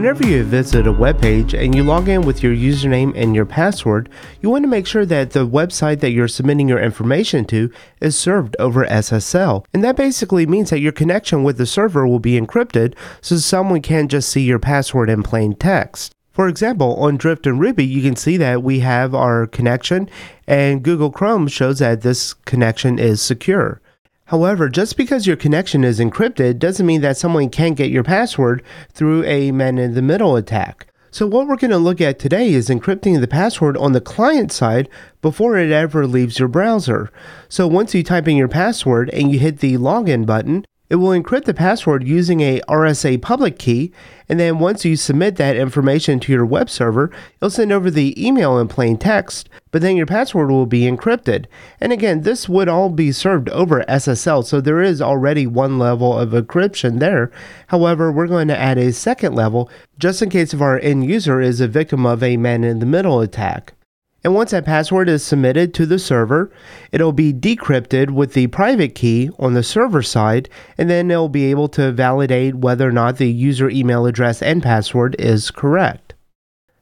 Whenever you visit a web page and you log in with your username and your password, you want to make sure that the website that you're submitting your information to is served over SSL. And that basically means that your connection with the server will be encrypted so someone can't just see your password in plain text. For example, on Drifting Ruby, you can see that we have our connection and Google Chrome shows that this connection is secure. However, just because your connection is encrypted doesn't mean that someone can't get your password through a man in the middle attack. So, what we're going to look at today is encrypting the password on the client side before it ever leaves your browser. So, once you type in your password and you hit the login button, it will encrypt the password using a RSA public key, and then once you submit that information to your web server, it'll send over the email in plain text, but then your password will be encrypted. And again, this would all be served over SSL, so there is already one level of encryption there. However, we're going to add a second level just in case if our end user is a victim of a man in the middle attack. And once that password is submitted to the server, it'll be decrypted with the private key on the server side, and then it'll be able to validate whether or not the user email address and password is correct.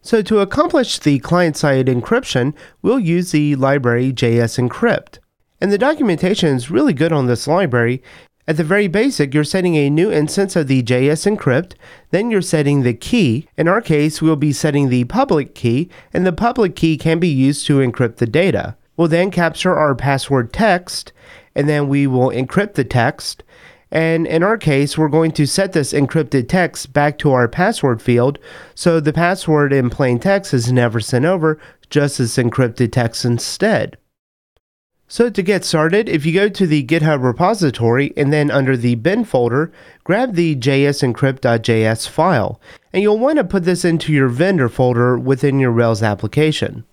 So to accomplish the client-side encryption, we'll use the library JS Encrypt. And the documentation is really good on this library, at the very basic, you're setting a new instance of the JS encrypt, then you're setting the key. In our case, we'll be setting the public key, and the public key can be used to encrypt the data. We'll then capture our password text, and then we will encrypt the text. And in our case, we're going to set this encrypted text back to our password field, so the password in plain text is never sent over, just as encrypted text instead. So to get started, if you go to the GitHub repository and then under the bin folder, grab the jsencrypt.js file, and you'll want to put this into your vendor folder within your Rails application.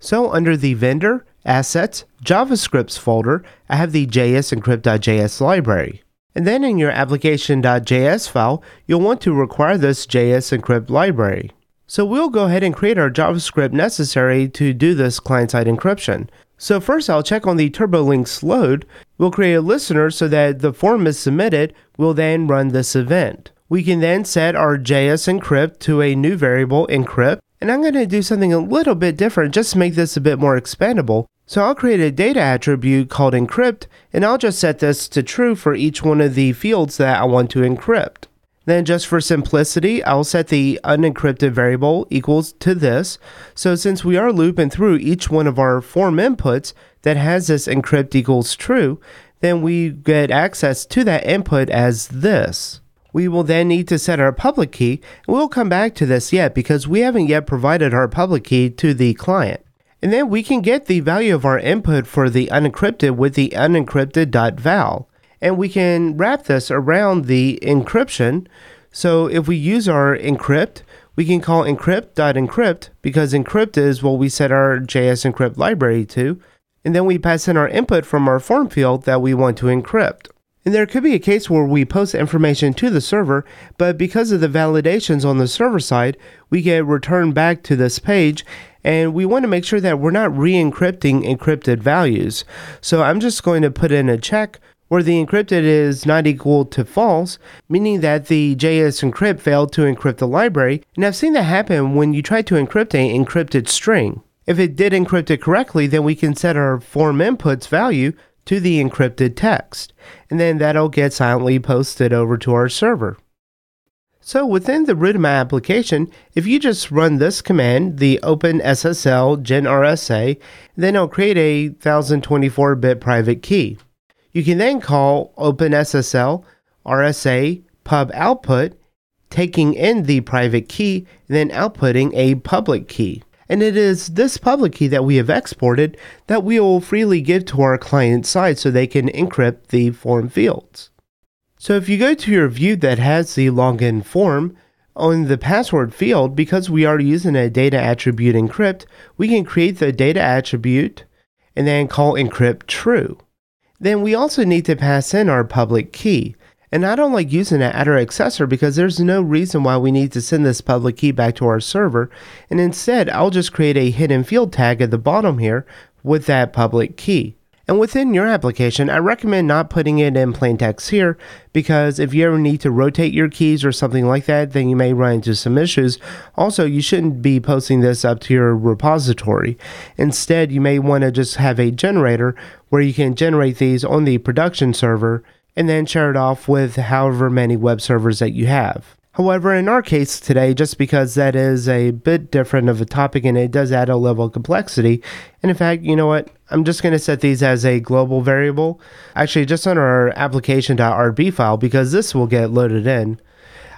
So under the vendor, assets, JavaScripts folder, I have the jsencrypt.js library. And then in your application.js file, you'll want to require this JSEncrypt library. So we'll go ahead and create our JavaScript necessary to do this client-side encryption. So first I'll check on the TurboLinks load. We'll create a listener so that the form is submitted. We'll then run this event. We can then set our JS encrypt to a new variable encrypt. And I'm going to do something a little bit different just to make this a bit more expandable. So I'll create a data attribute called encrypt and I'll just set this to true for each one of the fields that I want to encrypt. Then just for simplicity, I'll set the unencrypted variable equals to this. So since we are looping through each one of our form inputs that has this encrypt equals true, then we get access to that input as this. We will then need to set our public key, and we'll come back to this yet because we haven't yet provided our public key to the client. And then we can get the value of our input for the unencrypted with the unencrypted.val and we can wrap this around the encryption. So if we use our encrypt, we can call encrypt.encrypt because encrypt is what we set our JS encrypt library to. And then we pass in our input from our form field that we want to encrypt. And there could be a case where we post information to the server, but because of the validations on the server side, we get returned back to this page and we want to make sure that we're not re-encrypting encrypted values. So I'm just going to put in a check where the encrypted is not equal to false, meaning that the JS encrypt failed to encrypt the library, and I've seen that happen when you try to encrypt an encrypted string. If it did encrypt it correctly, then we can set our form inputs value to the encrypted text, and then that'll get silently posted over to our server. So within the root of my application, if you just run this command, the OpenSSL genRSA, then it'll create a 1024-bit private key. You can then call OpenSSL RSA pub output, taking in the private key, and then outputting a public key. And it is this public key that we have exported that we will freely give to our client side so they can encrypt the form fields. So if you go to your view that has the login form, on the password field, because we are using a data attribute encrypt, we can create the data attribute and then call encrypt true. Then we also need to pass in our public key. And I don't like using an attr_accessor because there's no reason why we need to send this public key back to our server. And instead, I'll just create a hidden field tag at the bottom here with that public key. And within your application, I recommend not putting it in plain text here because if you ever need to rotate your keys or something like that, then you may run into some issues. Also, you shouldn't be posting this up to your repository. Instead, you may want to just have a generator where you can generate these on the production server and then share it off with however many web servers that you have. However, in our case today, just because that is a bit different of a topic and it does add a level of complexity, and in fact, you know what? I'm just going to set these as a global variable, actually just on our application.rb file because this will get loaded in.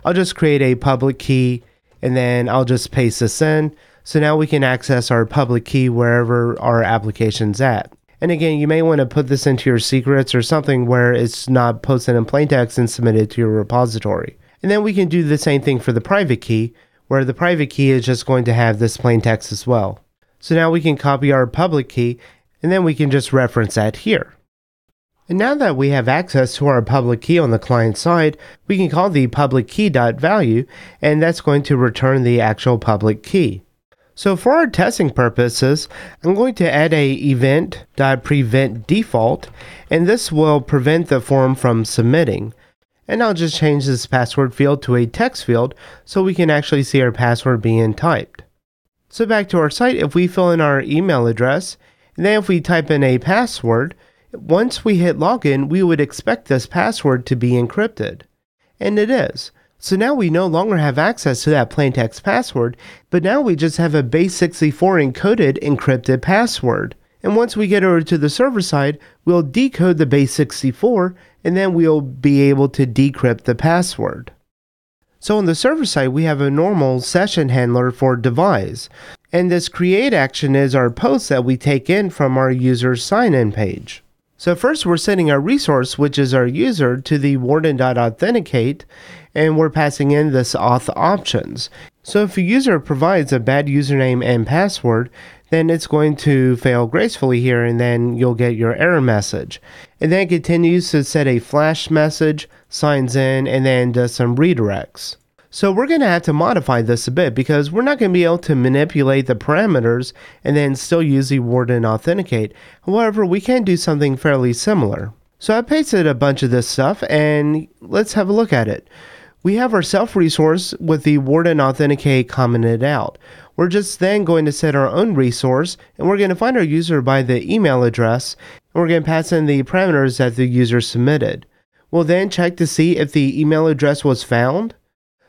I'll just create a public key and then I'll just paste this in. So now we can access our public key wherever our application's at. And again, you may want to put this into your secrets or something where it's not posted in plain text and submitted to your repository. And then we can do the same thing for the private key, where the private key is just going to have this plain text as well. So now we can copy our public key, and then we can just reference that here. And now that we have access to our public key on the client side, we can call the public key.value, and that's going to return the actual public key. So for our testing purposes, I'm going to add a event.prevent default, and this will prevent the form from submitting. And I'll just change this password field to a text field so we can actually see our password being typed. So back to our site, if we fill in our email address, and then if we type in a password, once we hit login, we would expect this password to be encrypted. And it is. So now we no longer have access to that plain text password, but now we just have a base64 encoded encrypted password. And once we get over to the server side, we'll decode the base64 and then we'll be able to decrypt the password. So on the server side, we have a normal session handler for devise. And this create action is our post that we take in from our user's sign-in page. So first we're sending our resource, which is our user, to the warden.authenticate, and we're passing in this auth options. So if a user provides a bad username and password, then it's going to fail gracefully here and then you'll get your error message. And then it continues to set a flash message, signs in, and then does some redirects. So we're going to have to modify this a bit because we're not going to be able to manipulate the parameters and then still use the Warden Authenticate. However, we can do something fairly similar. So I pasted a bunch of this stuff and let's have a look at it. We have our self resource with the Warden Authenticate commented out. We're just then going to set our own resource and we're going to find our user by the email address and we're going to pass in the parameters that the user submitted. We'll then check to see if the email address was found.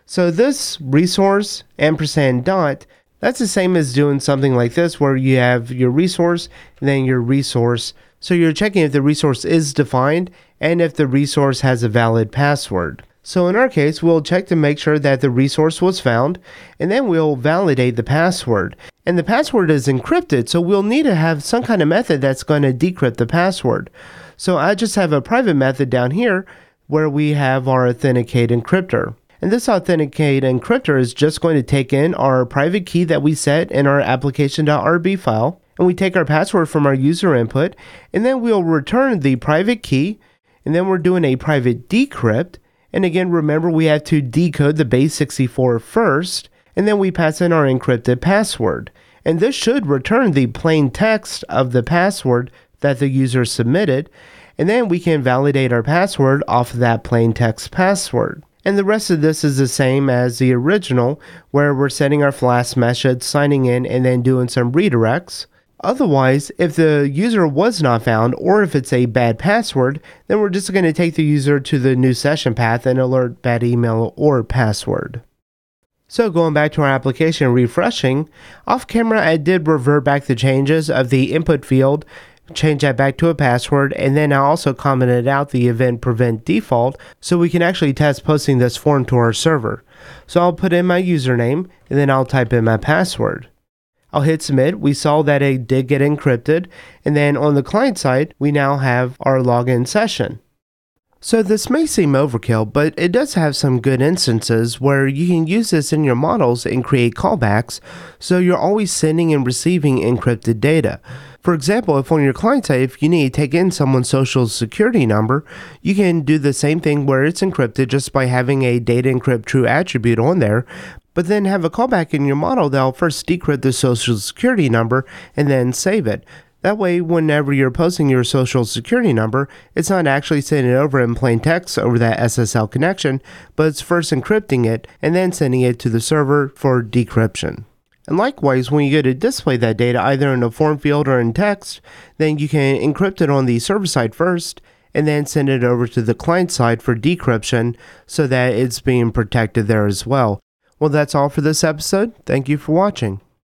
So this resource ampersand dot, that's the same as doing something like this where you have your resource and then your resource. So you're checking if the resource is defined and if the resource has a valid password. So in our case, we'll check to make sure that the resource was found, and then we'll validate the password. And the password is encrypted, so we'll need to have some kind of method that's going to decrypt the password. So I just have a private method down here where we have our authenticate encryptor. And this authenticate encryptor is just going to take in our private key that we set in our application.rb file, and we take our password from our user input, and then we'll return the private key, and then we're doing a private decrypt, and again, remember we have to decode the base 64 first, and then we pass in our encrypted password. And this should return the plain text of the password that the user submitted, and then we can validate our password off of that plain text password. And the rest of this is the same as the original, where we're setting our flash message, signing in, and then doing some redirects. Otherwise, if the user was not found or if it's a bad password, then we're just going to take the user to the new session path and alert bad email or password. So going back to our application refreshing, off camera I did revert back the changes of the input field, change that back to a password, and then I also commented out the event prevent default so we can actually test posting this form to our server. So I'll put in my username and then I'll type in my password. I'll hit submit. We saw that it did get encrypted. And then on the client side, we now have our login session. So this may seem overkill, but it does have some good instances where you can use this in your models and create callbacks so you're always sending and receiving encrypted data. For example, if on your client side, if you need to take in someone's social security number, you can do the same thing where it's encrypted just by having a data encrypt true attribute on there, but then have a callback in your model that'll first decrypt the social security number and then save it. That way, whenever you're posting your social security number, it's not actually sending it over in plain text over that SSL connection, but it's first encrypting it and then sending it to the server for decryption. And likewise, when you go to display that data either in a form field or in text, then you can encrypt it on the server side first and then send it over to the client side for decryption so that it's being protected there as well. Well, that's all for this episode. Thank you for watching.